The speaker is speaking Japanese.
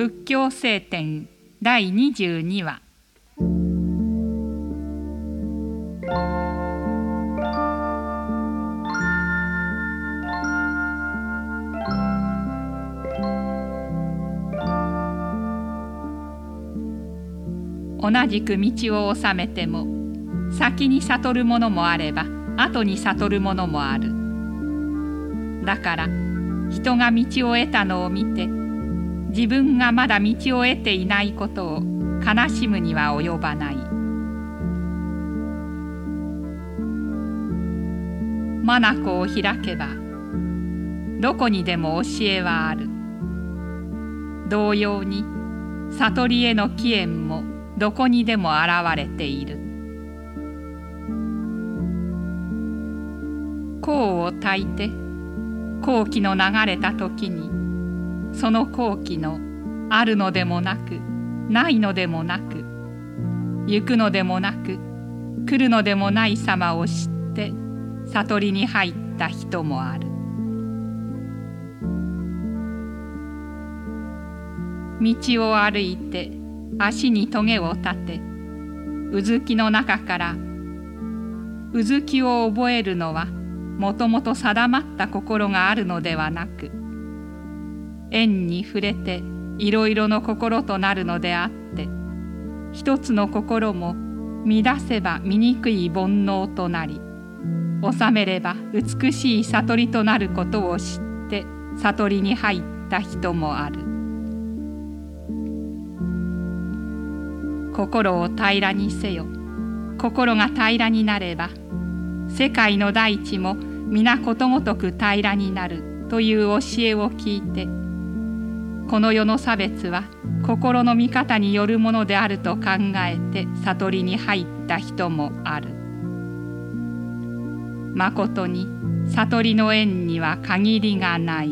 仏教聖典第22話。同じく道を治めても先に悟るものもあれば後に悟るものもある。だから人が道を得たのを見て自分がまだ道を得ていないことを悲しむには及ばない。眼を開けばどこにでも教えはある。同様に悟りへの起源もどこにでも現れている。香を焚いて後期の流れた時にその後期のあるのでもなくないのでもなく行くのでもなく来るのでもない様を知って悟りに入った人もある。道を歩いて足に棘を立てうずきの中からうずきを覚えるのはもともと定まった心があるのではなく縁に触れていろいろの心となるのであって一つの心も乱せば醜い煩悩となり収めれば美しい悟りとなることを知って悟りに入った人もある。心を平らにせよ心が平らになれば世界の大地も皆ことごとく平らになるという教えを聞いてこの世の差別は心の見方によるものであると考えて悟りに入った人もある。まことに悟りの縁には限りがない。